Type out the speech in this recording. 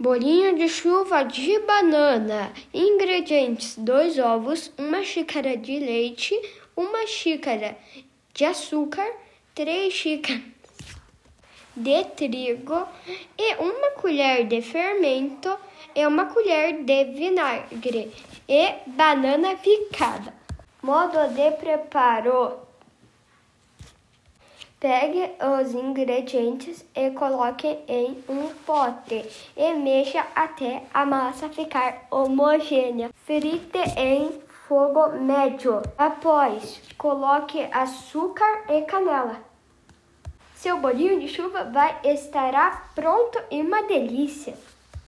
Bolinho de chuva de banana. Ingredientes: dois ovos, uma xícara de leite, uma xícara de açúcar, três xícaras de trigo e uma colher de fermento e uma colher de vinagre e banana picada. Modo de preparo: Pegue os ingredientes e coloque em um pote e mexa até a massa ficar homogênea. Frite em fogo médio. Após, coloque açúcar e canela. Seu bolinho de chuva vai estar pronto e uma delícia.